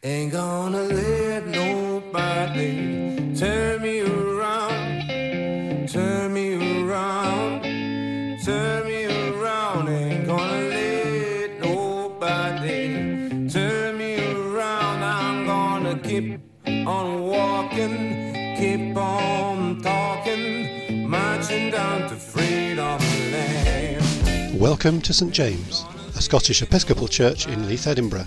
Ain't gonna let nobody turn me around, turn me around, turn me around. Ain't gonna let nobody turn me around. I'm gonna keep on walking, keep on talking, marching down to freedom land. Welcome to St James, a Scottish Episcopal church in Leith, Edinburgh.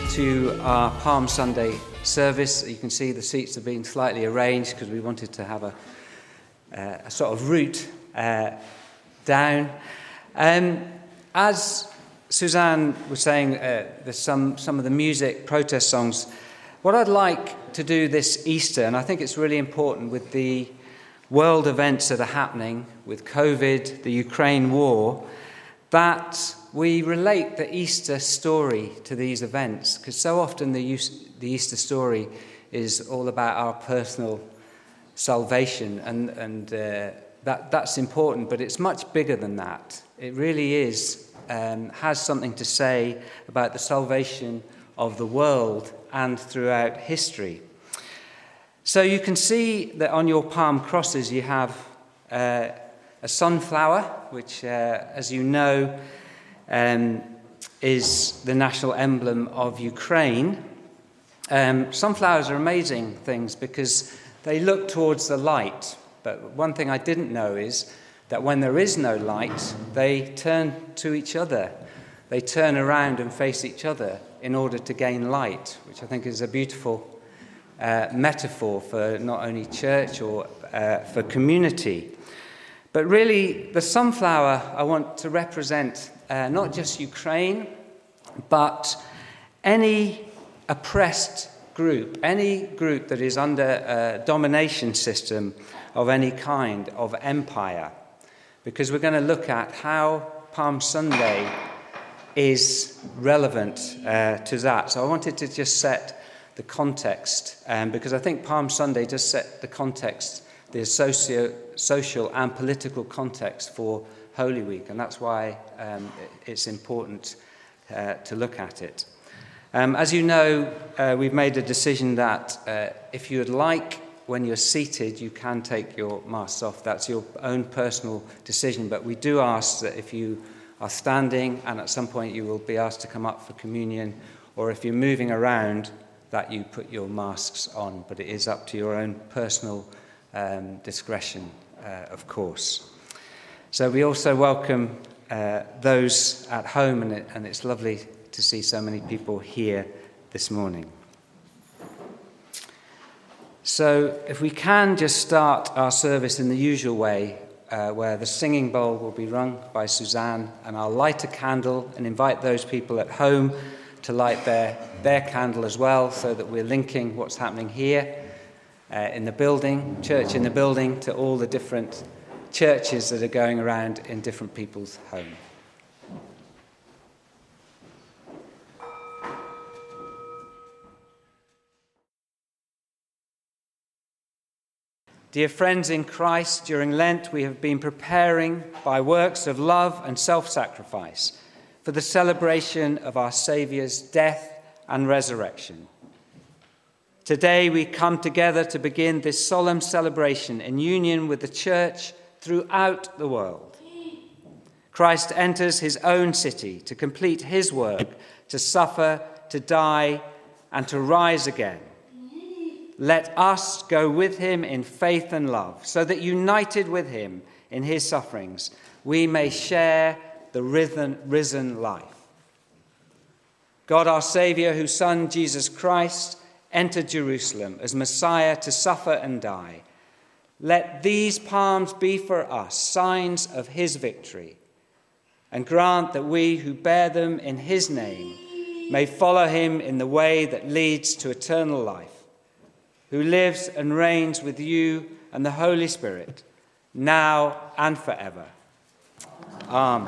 to our Palm Sunday service. You can see the seats have been slightly arranged because we wanted to have a, uh, a sort of route uh, down. Um, as Suzanne was saying, uh, there's some, some of the music protest songs. What I'd like to do this Easter, and I think it's really important with the world events that are happening, with COVID, the Ukraine war, that we relate the Easter story to these events, because so often the, the Easter story is all about our personal salvation, and, and uh, that, that's important, but it's much bigger than that. It really is, um, has something to say about the salvation of the world and throughout history. So you can see that on your palm crosses you have uh, a sunflower, which, uh, as you know, um, is the national emblem of Ukraine. Um, sunflowers are amazing things because they look towards the light. But one thing I didn't know is that when there is no light, they turn to each other. They turn around and face each other in order to gain light, which I think is a beautiful uh, metaphor for not only church or uh, for community. But really, the sunflower I want to represent uh, not just Ukraine, but any oppressed group, any group that is under a domination system of any kind, of empire. Because we're going to look at how Palm Sunday is relevant uh, to that. So I wanted to just set the context, um, because I think Palm Sunday does set the context, the socio- social and political context for Holy Week, and that's why um, it's important uh, to look at it. Um, as you know, uh, we've made a decision that uh, if you would like, when you're seated, you can take your masks off. That's your own personal decision, but we do ask that if you are standing and at some point you will be asked to come up for communion, or if you're moving around, that you put your masks on. But it is up to your own personal um, discretion, uh, of course. So we also welcome uh, those at home, and, it, and it's lovely to see so many people here this morning. So, if we can just start our service in the usual way, uh, where the singing bowl will be rung by Suzanne, and I'll light a candle and invite those people at home to light their, their candle as well, so that we're linking what's happening here uh, in the building, church in the building, to all the different churches that are going around in different people's homes. Dear friends in Christ, during Lent we have been preparing by works of love and self sacrifice for the celebration of our Saviour's death and resurrection. Today we come together to begin this solemn celebration in union with the Church throughout the world. Christ enters his own city to complete his work, to suffer, to die, and to rise again. Let us go with him in faith and love, so that united with him in his sufferings, we may share the risen, life. God, our Saviour, whose Son, Jesus Christ, entered Jerusalem as Messiah to suffer and die, let these palms be for us signs of his victory, and grant that we who bear them in his name may follow him in the way that leads to eternal life, who lives and reigns with you and the Holy Spirit, now and forever. Amen.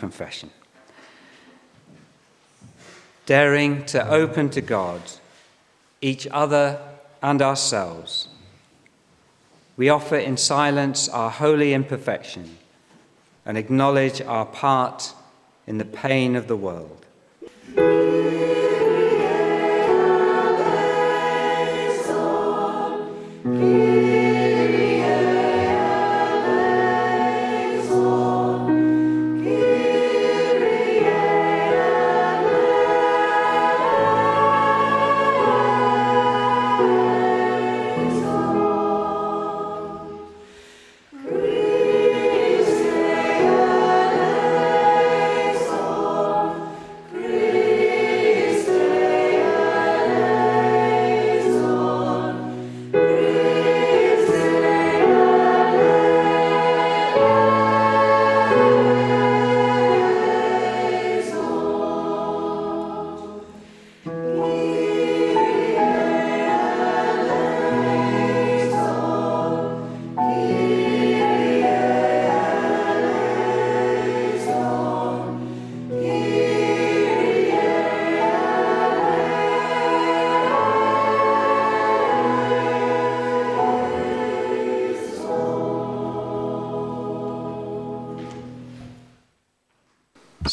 Confession. Daring to open to God, each other, and ourselves, we offer in silence our holy imperfection and acknowledge our part in the pain of the world.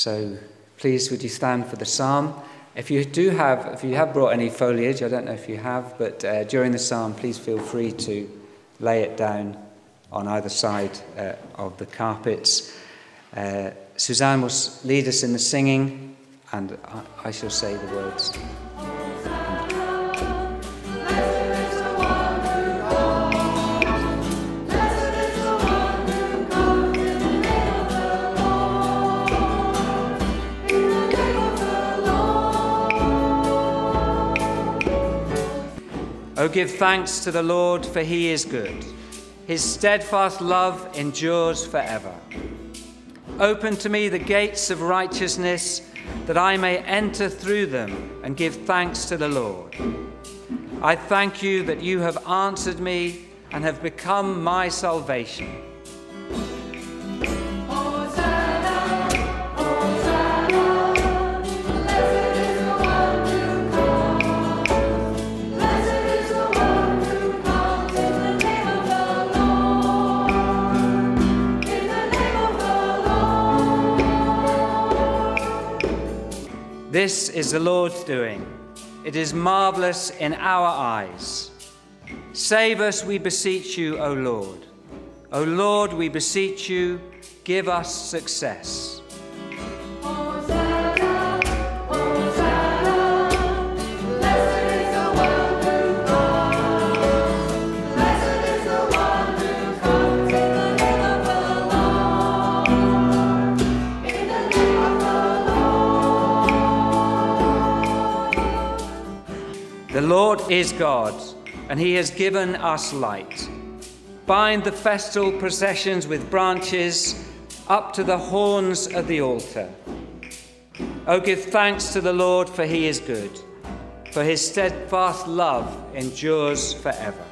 So please would you stand for the psalm? If you do have, if you have brought any foliage, I don't know if you have, but uh, during the psalm, please feel free to lay it down on either side uh, of the carpets. Uh, Suzanne will lead us in the singing, and I, I shall say the words. Oh, give thanks to the Lord, for he is good. His steadfast love endures forever. Open to me the gates of righteousness, that I may enter through them and give thanks to the Lord. I thank you that you have answered me and have become my salvation. This is the Lord's doing. It is marvelous in our eyes. Save us, we beseech you, O Lord. O Lord, we beseech you, give us success. Is God, and He has given us light. Bind the festal processions with branches up to the horns of the altar. Oh, give thanks to the Lord, for He is good, for His steadfast love endures forever.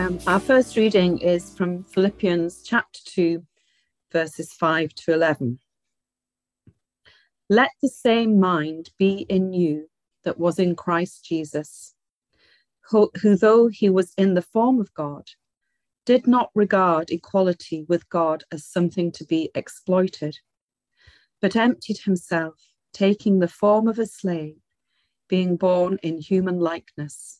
Um, our first reading is from Philippians chapter 2, verses 5 to 11. Let the same mind be in you that was in Christ Jesus, who, who, though he was in the form of God, did not regard equality with God as something to be exploited, but emptied himself, taking the form of a slave, being born in human likeness.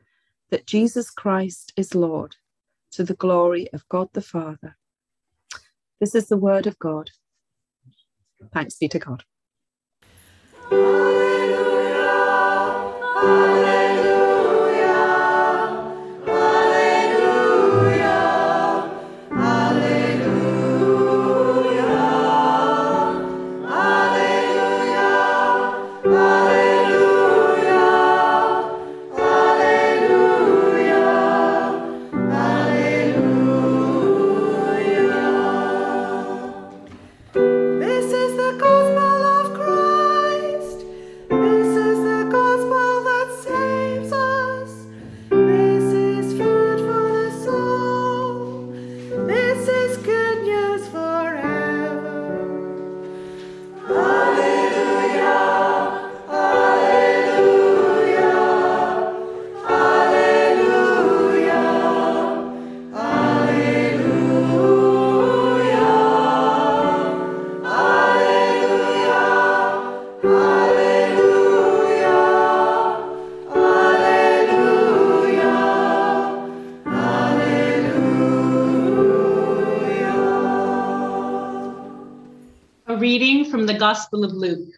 that Jesus Christ is Lord to the glory of God the Father. This is the word of God. Thanks be to God. This Gospel of Luke.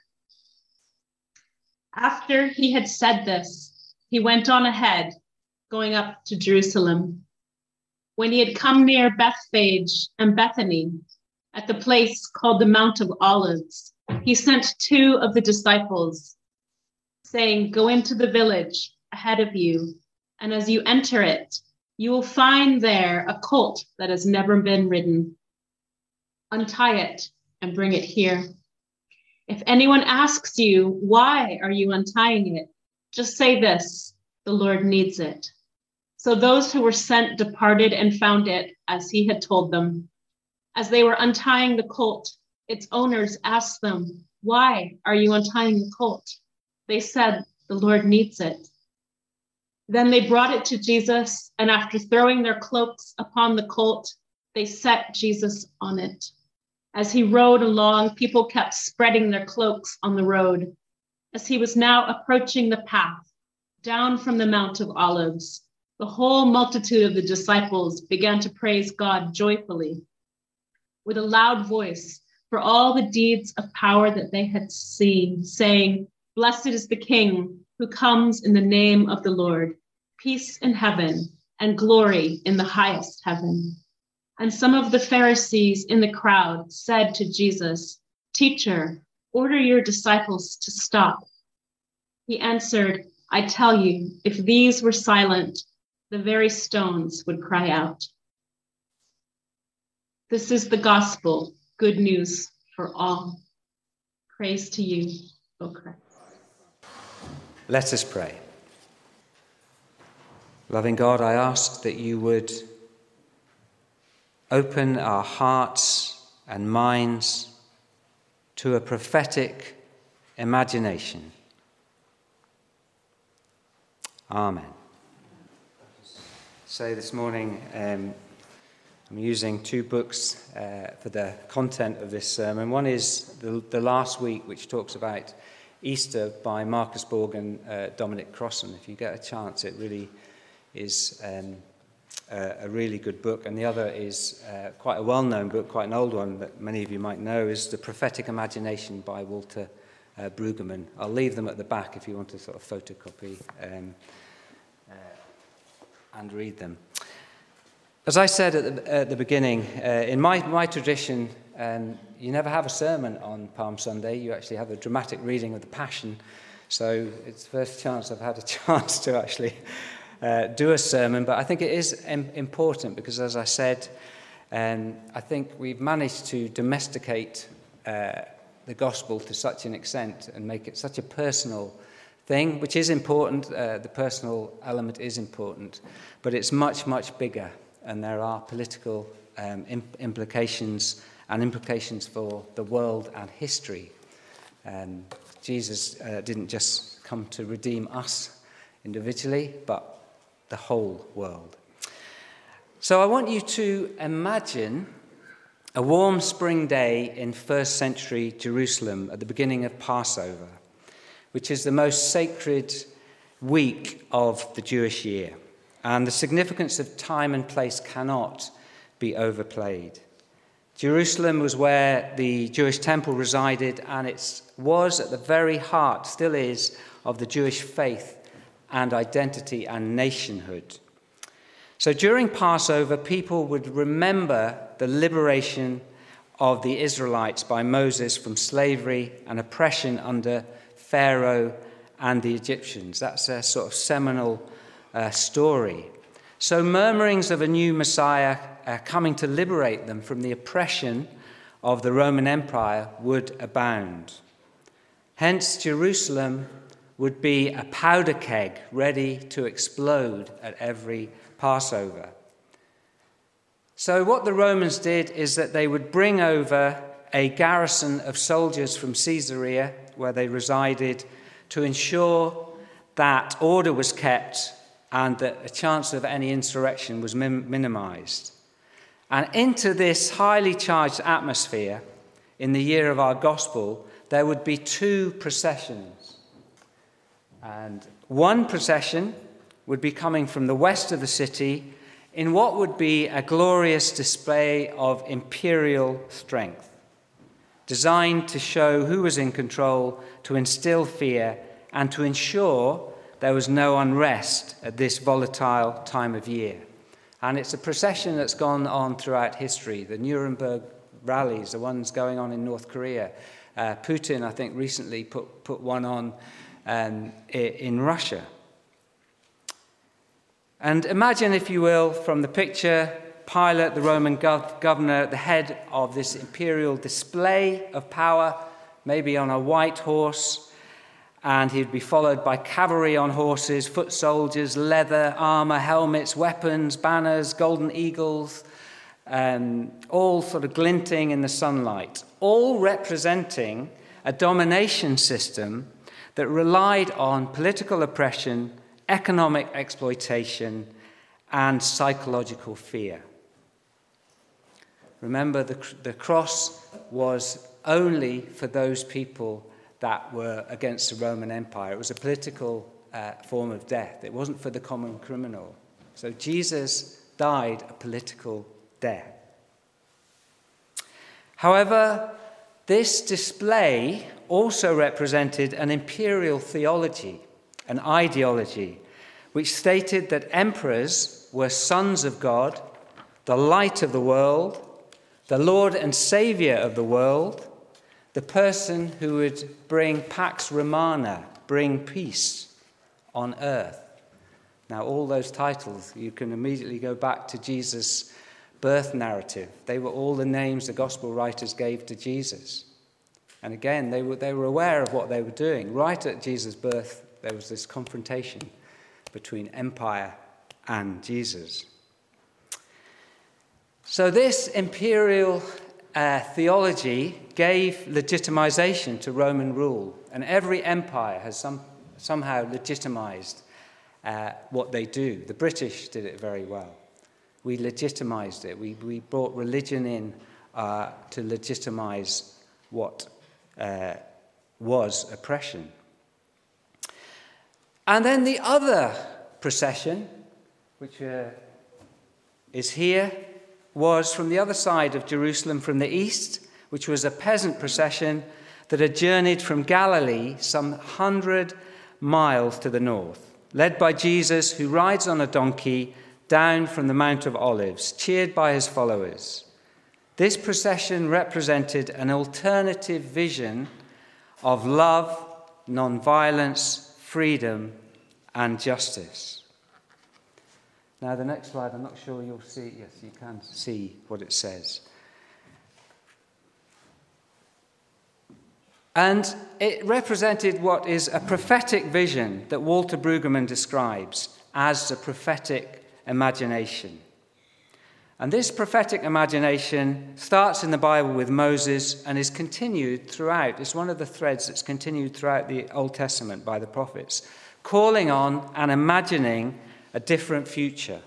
After he had said this, he went on ahead, going up to Jerusalem. When he had come near Bethphage and Bethany, at the place called the Mount of Olives, he sent two of the disciples, saying, Go into the village ahead of you, and as you enter it, you will find there a colt that has never been ridden. Untie it and bring it here. If anyone asks you, Why are you untying it? just say this the Lord needs it. So those who were sent departed and found it as he had told them. As they were untying the colt, its owners asked them, Why are you untying the colt? They said, The Lord needs it. Then they brought it to Jesus, and after throwing their cloaks upon the colt, they set Jesus on it. As he rode along, people kept spreading their cloaks on the road. As he was now approaching the path down from the Mount of Olives, the whole multitude of the disciples began to praise God joyfully with a loud voice for all the deeds of power that they had seen, saying, Blessed is the King who comes in the name of the Lord. Peace in heaven and glory in the highest heaven. And some of the Pharisees in the crowd said to Jesus, Teacher, order your disciples to stop. He answered, I tell you, if these were silent, the very stones would cry out. This is the gospel, good news for all. Praise to you, O Christ. Let us pray. Loving God, I ask that you would open our hearts and minds to a prophetic imagination. Amen. So this morning, um, I'm using two books uh, for the content of this sermon. One is the, the last week, which talks about Easter by Marcus Borg and uh, Dominic Crossan. If you get a chance, it really is um, a, really good book. And the other is uh, quite a well known book, quite an old one that many of you might know, is The Prophetic Imagination by Walter uh, Brueggemann. I'll leave them at the back if you want to sort of photocopy um, uh, and read them. As I said at the, at the beginning, uh, in my, my tradition, um, you never have a sermon on Palm Sunday. You actually have a dramatic reading of the Passion. So it's the first chance I've had a chance to actually uh, do a sermon. But I think it is im- important because, as I said, um, I think we've managed to domesticate uh, the gospel to such an extent and make it such a personal thing, which is important. Uh, the personal element is important, but it's much, much bigger and there are political um, imp- implications and implications for the world and history. Um, Jesus uh, didn't just come to redeem us individually, but the whole world. So I want you to imagine a warm spring day in first century Jerusalem at the beginning of Passover, which is the most sacred week of the Jewish year. And the significance of time and place cannot be overplayed. Jerusalem was where the Jewish temple resided, and it was at the very heart, still is, of the Jewish faith and identity and nationhood. So during Passover, people would remember the liberation of the Israelites by Moses from slavery and oppression under Pharaoh and the Egyptians. That's a sort of seminal uh, story. So, murmurings of a new Messiah uh, coming to liberate them from the oppression of the Roman Empire would abound. Hence, Jerusalem would be a powder keg ready to explode at every Passover. So, what the Romans did is that they would bring over a garrison of soldiers from Caesarea, where they resided, to ensure that order was kept and that a chance of any insurrection was min- minimized. And into this highly charged atmosphere, in the year of our gospel, there would be two processions. And one procession would be coming from the west of the city in what would be a glorious display of imperial strength, designed to show who was in control, to instill fear, and to ensure there was no unrest at this volatile time of year. And it's a procession that's gone on throughout history. The Nuremberg rallies, the ones going on in North Korea. Uh, Putin, I think, recently put, put one on um, in Russia. And imagine, if you will, from the picture, Pilate, the Roman gov- governor, at the head of this imperial display of power, maybe on a white horse, and he'd be followed by cavalry on horses, foot soldiers, leather, armor, helmets, weapons, banners, golden eagles, um, all sort of glinting in the sunlight, all representing a domination system that relied on political oppression, economic exploitation, and psychological fear. Remember, the, the cross was only for those people that were against the Roman Empire. It was a political uh, form of death, it wasn't for the common criminal. So Jesus died a political death. However, this display also represented an imperial theology, an ideology which stated that emperors were sons of God, the light of the world, the Lord and Saviour of the world, the person who would bring Pax Romana, bring peace on earth. Now, all those titles, you can immediately go back to Jesus' birth narrative. They were all the names the gospel writers gave to Jesus. And again, they were, they were aware of what they were doing. Right at Jesus' birth, there was this confrontation between empire and Jesus. So, this imperial uh, theology gave legitimization to Roman rule, and every empire has some, somehow legitimized uh, what they do. The British did it very well. We legitimized it, we, we brought religion in uh, to legitimize what uh, was oppression. And then the other procession, which uh, is here, was from the other side of Jerusalem from the east, which was a peasant procession that had journeyed from Galilee some hundred miles to the north, led by Jesus, who rides on a donkey down from the Mount of Olives, cheered by his followers. This procession represented an alternative vision of love, non-violence, freedom, and justice. Now, the next slide, I'm not sure you'll see. Yes, you can see what it says. And it represented what is a prophetic vision that Walter Brueggemann describes as the prophetic imagination. And this prophetic imagination starts in the Bible with Moses and is continued throughout. It's one of the threads that's continued throughout the Old Testament by the prophets, calling on and imagining a different future,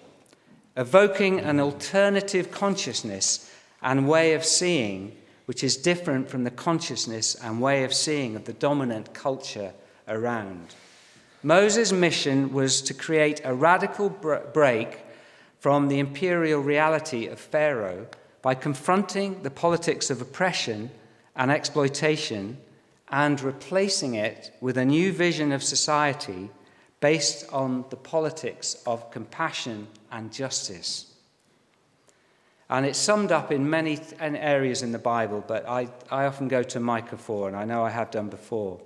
evoking an alternative consciousness and way of seeing which is different from the consciousness and way of seeing of the dominant culture around. Moses' mission was to create a radical break from the imperial reality of Pharaoh by confronting the politics of oppression and exploitation and replacing it with a new vision of society based on the politics of compassion and justice. And it's summed up in many areas in the Bible, but I, I often go to Micah 4, and I know I have done before,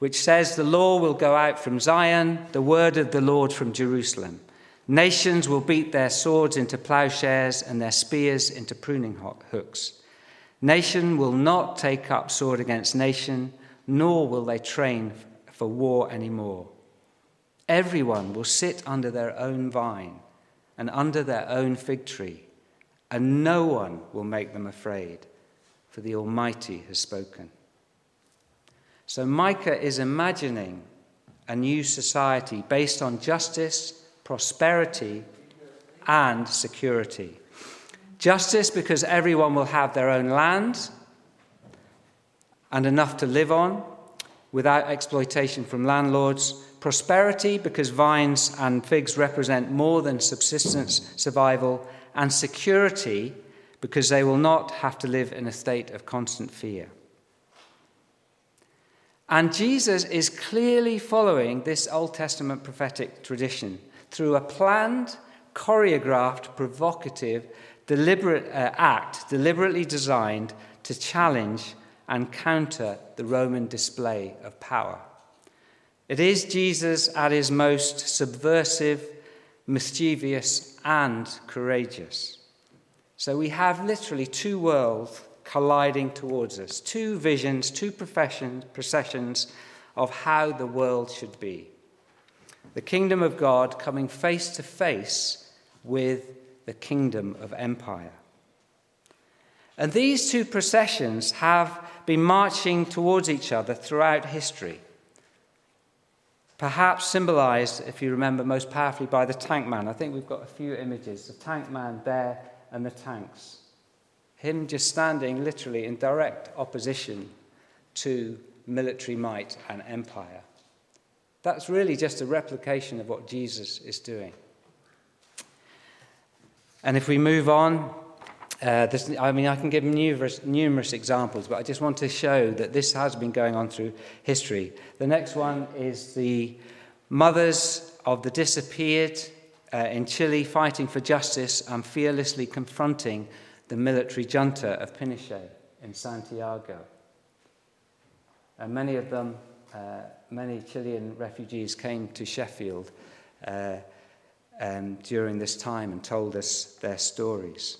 which says, The law will go out from Zion, the word of the Lord from Jerusalem. Nations will beat their swords into plowshares and their spears into pruning hooks. Nation will not take up sword against nation, nor will they train for war anymore. Everyone will sit under their own vine and under their own fig tree, and no one will make them afraid, for the Almighty has spoken. So Micah is imagining a new society based on justice, prosperity, and security. Justice because everyone will have their own land and enough to live on without exploitation from landlords prosperity because vines and figs represent more than subsistence survival, and security because they will not have to live in a state of constant fear. And Jesus is clearly following this Old Testament prophetic tradition through a planned, choreographed, provocative, deliberate uh, act deliberately designed to challenge and counter the Roman display of power. It is Jesus at his most subversive, mischievous, and courageous. So we have literally two worlds colliding towards us, two visions, two processions of how the world should be. The kingdom of God coming face to face with the kingdom of empire. And these two processions have been marching towards each other throughout history perhaps symbolized, if you remember, most powerfully by the tank man. I think we've got a few images the tank man there and the tanks. Him just standing literally in direct opposition to military might and empire. That's really just a replication of what Jesus is doing. And if we move on, uh, this, I mean, I can give numerous, numerous examples, but I just want to show that this has been going on through history. The next one is the Mothers of the disappeared uh, in Chile fighting for justice and fearlessly confronting the military junta of Pinochet in Santiago. And many of them, uh, many Chilean refugees came to Sheffield uh, um, during this time and told us their stories.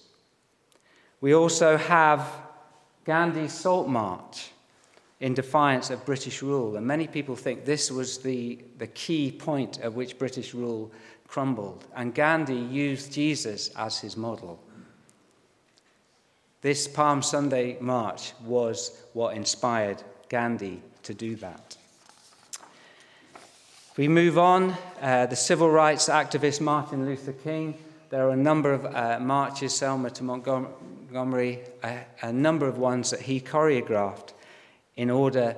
We also have Gandhi's Salt March in defiance of British rule. And many people think this was the, the key point at which British rule crumbled. And Gandhi used Jesus as his model. This Palm Sunday march was what inspired Gandhi to do that. If we move on, uh, the civil rights activist Martin Luther King, there are a number of uh, marches, Selma to Montgomery, a, a number of ones that he choreographed in order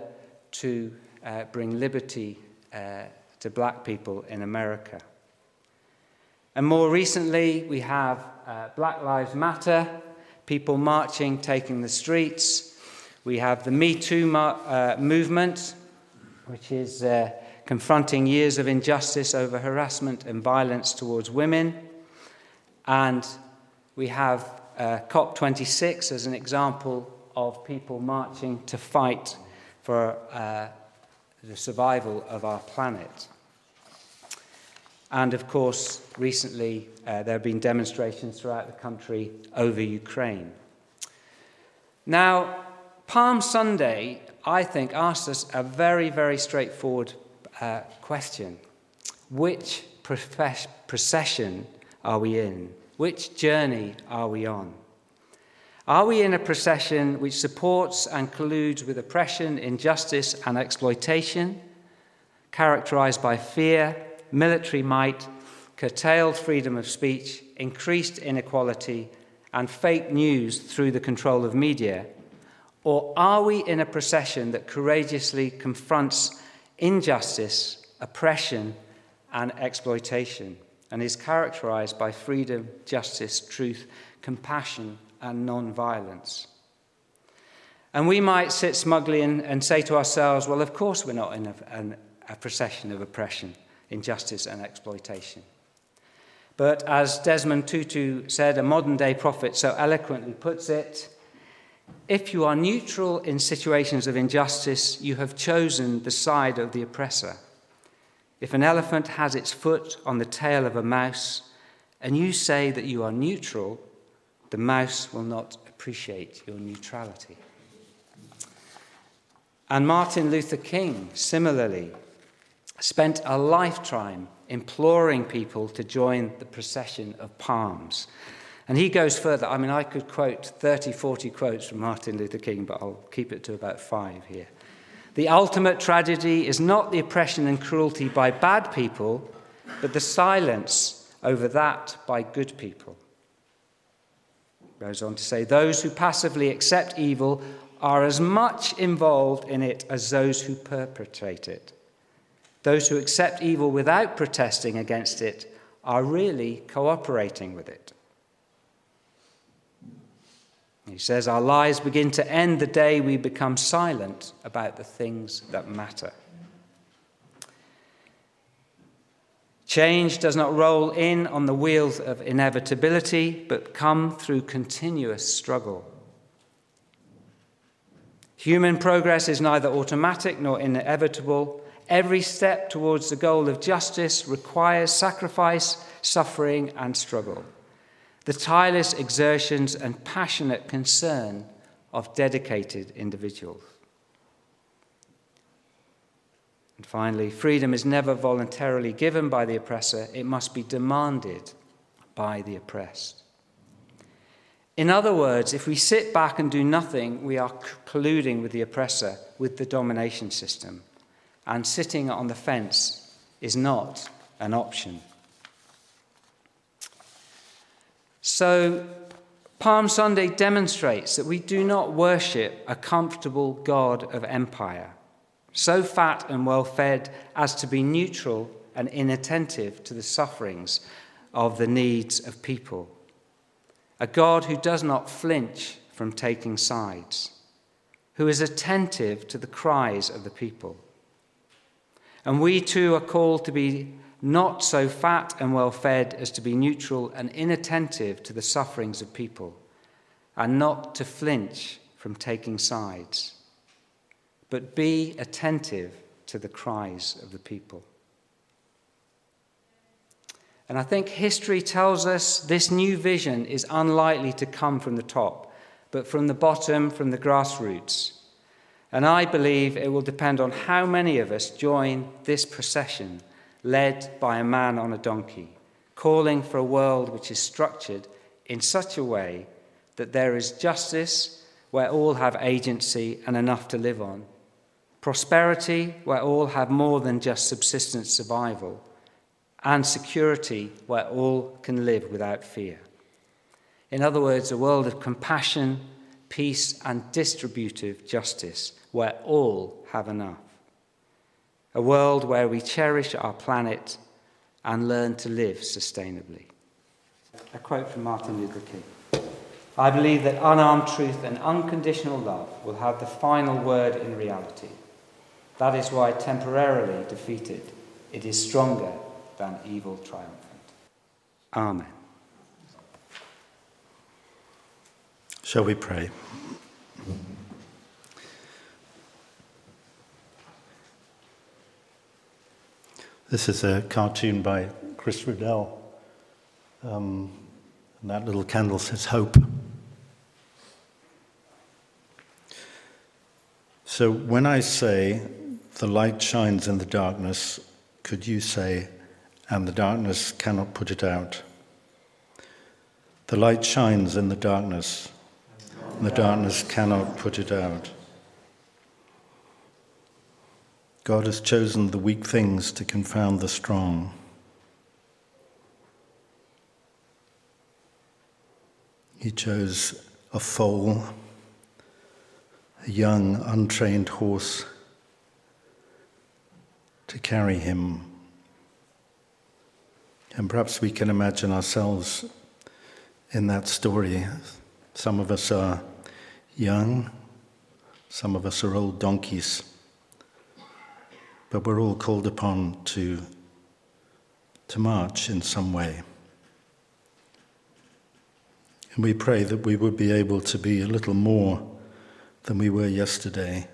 to uh, bring liberty uh, to black people in America. And more recently, we have uh, Black Lives Matter, people marching, taking the streets. We have the Me Too uh, movement, which is uh, confronting years of injustice over harassment and violence towards women. And we have uh, COP26 as an example of people marching to fight for uh, the survival of our planet. And of course, recently uh, there have been demonstrations throughout the country over Ukraine. Now, Palm Sunday, I think, asks us a very, very straightforward uh, question Which procession are we in? Which journey are we on? Are we in a procession which supports and colludes with oppression, injustice, and exploitation, characterized by fear, military might, curtailed freedom of speech, increased inequality, and fake news through the control of media? Or are we in a procession that courageously confronts injustice, oppression, and exploitation, and is characterized by freedom, justice, truth, compassion, and non violence? And we might sit smugly and, and, say to ourselves, well, of course we're not in a, an, a procession of oppression, injustice, and exploitation. But as Desmond Tutu said, a modern day prophet so eloquently puts it, if you are neutral in situations of injustice, you have chosen the side of the oppressor. If an elephant has its foot on the tail of a mouse, and you say that you are neutral, the mouse will not appreciate your neutrality. And Martin Luther King, similarly, spent a lifetime imploring people to join the procession of palms. And he goes further. I mean, I could quote 30, 40 quotes from Martin Luther King, but I'll keep it to about five here. The ultimate tragedy is not the oppression and cruelty by bad people, but the silence over that by good people. Goes on to say, those who passively accept evil are as much involved in it as those who perpetrate it. Those who accept evil without protesting against it are really cooperating with it. He says, Our lives begin to end the day we become silent about the things that matter. Change does not roll in on the wheels of inevitability, but come through continuous struggle. Human progress is neither automatic nor inevitable. Every step towards the goal of justice requires sacrifice, suffering, and struggle the tireless exertions and passionate concern of dedicated individuals. And finally, freedom is never voluntarily given by the oppressor, it must be demanded by the oppressed. In other words, if we sit back and do nothing, we are colluding with the oppressor, with the domination system. And sitting on the fence is not an option. So, Palm Sunday demonstrates that we do not worship a comfortable God of empire, so fat and well fed as to be neutral and inattentive to the sufferings of the needs of people. A God who does not flinch from taking sides, who is attentive to the cries of the people. And we too are called to be not so fat and well fed as to be neutral and inattentive to the sufferings of people, and not to flinch from taking sides, but be attentive to the cries of the people. And I think history tells us this new vision is unlikely to come from the top, but from the bottom, from the grassroots. And I believe it will depend on how many of us join this procession led by a man on a donkey, calling for a world which is structured in such a way that there is justice where all have agency and enough to live on, prosperity where all have more than just subsistence survival, and security where all can live without fear. In other words, a world of compassion, peace, and distributive justice where all have enough. A world where we cherish our planet and learn to live sustainably. A quote from Martin Luther King. I believe that unarmed truth and unconditional love will have the final word in reality. That is why, temporarily defeated, it is stronger than evil triumphant. Amen. Shall we pray? This is a cartoon by Chris Riddell. Um, and that little candle says hope. So when I say the light shines in the darkness, could you say, and the darkness cannot put it out? The light shines in the darkness, and the darkness cannot put it out. God has chosen the weak things to confound the strong. He chose a foal, a young, untrained horse to carry him. And perhaps we can imagine ourselves in that story. Some of us are young, some of us are old donkeys, but we're all called upon to, to march in some way. And we pray that we would be able to be a little more than we were yesterday.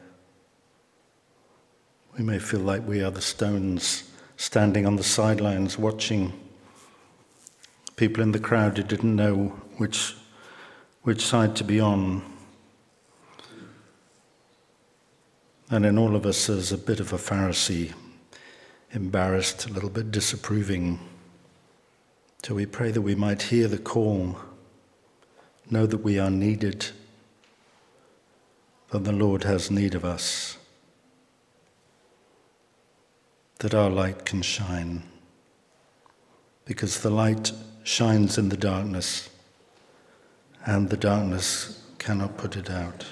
We may feel like we are the stones standing on the sidelines watching people in the crowd who didn't know which, which side to be on. And in all of us, there's a bit of a Pharisee, embarrassed, a little bit disapproving. So we pray that we might hear the call, know that we are needed, that the Lord has need of us, that our light can shine, because the light shines in the darkness, and the darkness cannot put it out.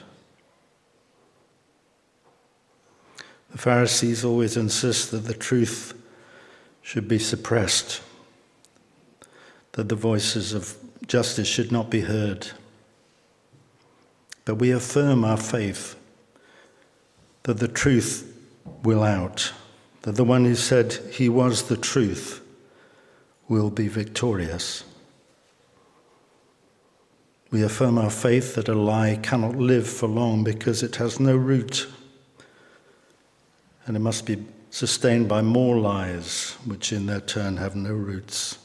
The Pharisees always insist that the truth should be suppressed, that the voices of justice should not be heard. But we affirm our faith that the truth will out, that the one who said he was the truth will be victorious. We affirm our faith that a lie cannot live for long because it has no root and it must be sustained by more lies, which in their turn have no roots.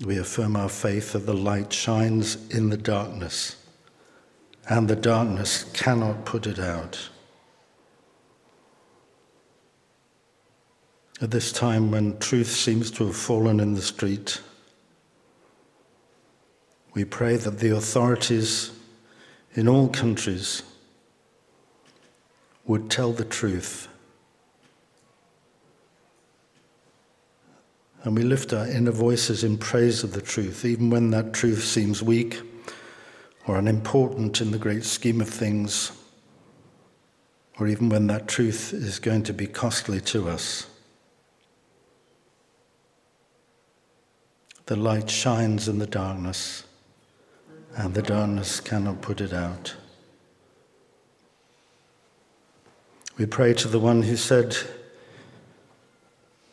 We affirm our faith that the light shines in the darkness, and the darkness cannot put it out. At this time when truth seems to have fallen in the street, we pray that the authorities in all countries would tell the truth. And we lift our inner voices in praise of the truth, even when that truth seems weak or unimportant in the great scheme of things, or even when that truth is going to be costly to us. The light shines in the darkness, and the darkness cannot put it out. We pray to the one who said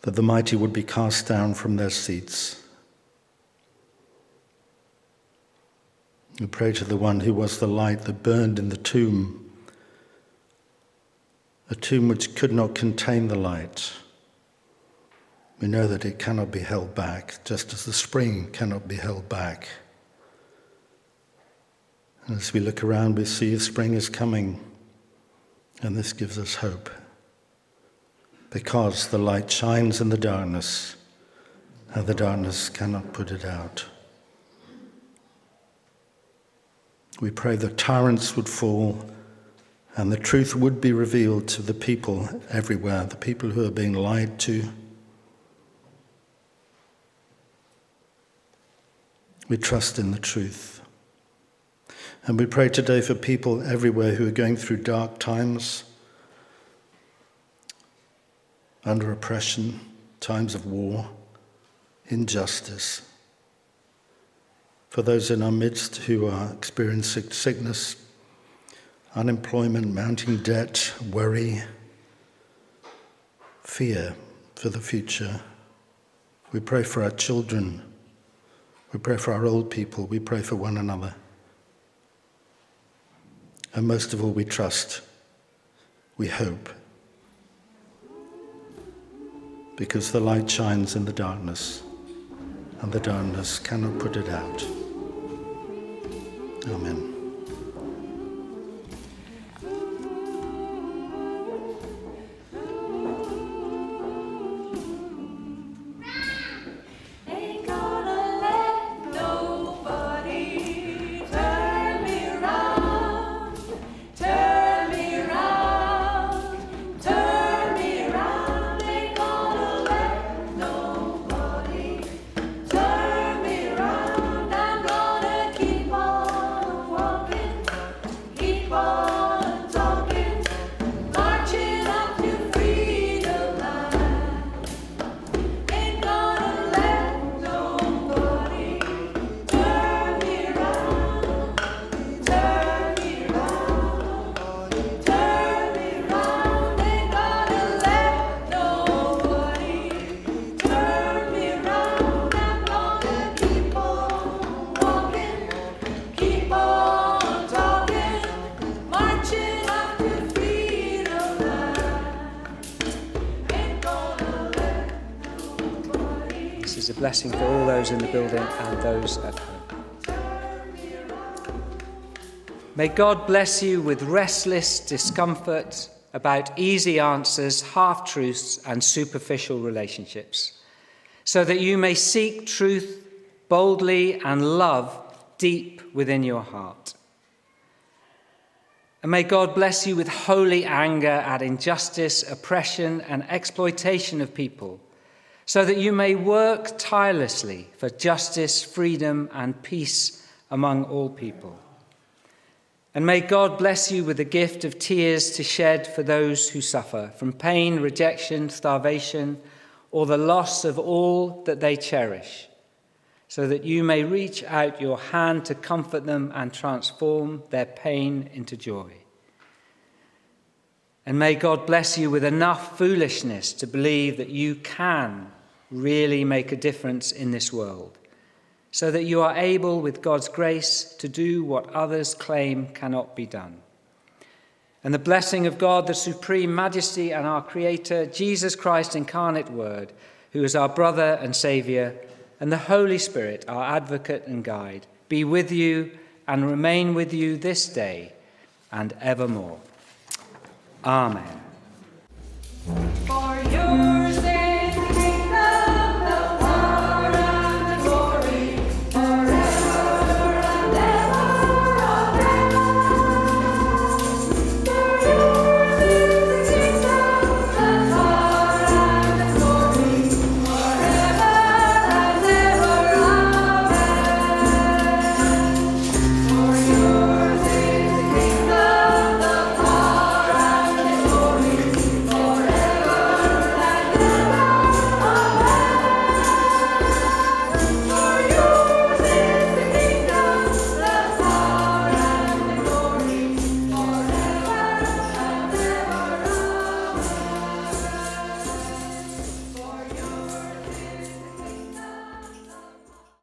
that the mighty would be cast down from their seats. We pray to the one who was the light that burned in the tomb, a tomb which could not contain the light. We know that it cannot be held back, just as the spring cannot be held back. And as we look around, we see spring is coming, and this gives us hope. Because the light shines in the darkness, and the darkness cannot put it out. We pray that tyrants would fall and the truth would be revealed to the people everywhere, the people who are being lied to. We trust in the truth. And we pray today for people everywhere who are going through dark times, under oppression, times of war, injustice for those in our midst who are experiencing sickness, unemployment, mounting debt, worry, fear for the future. We pray for our children. We pray for our old people. We pray for one another. And most of all, we trust. We hope. Because the light shines in the darkness, and the darkness cannot put it out. Amen. Blessing for all those in the building and those at home. May God bless you with restless discomfort about easy answers, half truths, and superficial relationships, so that you may seek truth boldly and love deep within your heart. And may God bless you with holy anger at injustice, oppression, and exploitation of people, so that you may work tirelessly for justice, freedom, and peace among all people. And may God bless you with the gift of tears to shed for those who suffer from pain, rejection, starvation, or the loss of all that they cherish, so that you may reach out your hand to comfort them and transform their pain into joy. And may God bless you with enough foolishness to believe that you can really make a difference in this world, so that you are able, with God's grace, to do what others claim cannot be done. And the blessing of God, the supreme majesty, and our Creator, Jesus Christ, incarnate Word, who is our brother and Saviour, and the Holy Spirit, our advocate and guide, be with you and remain with you this day and evermore. Amen.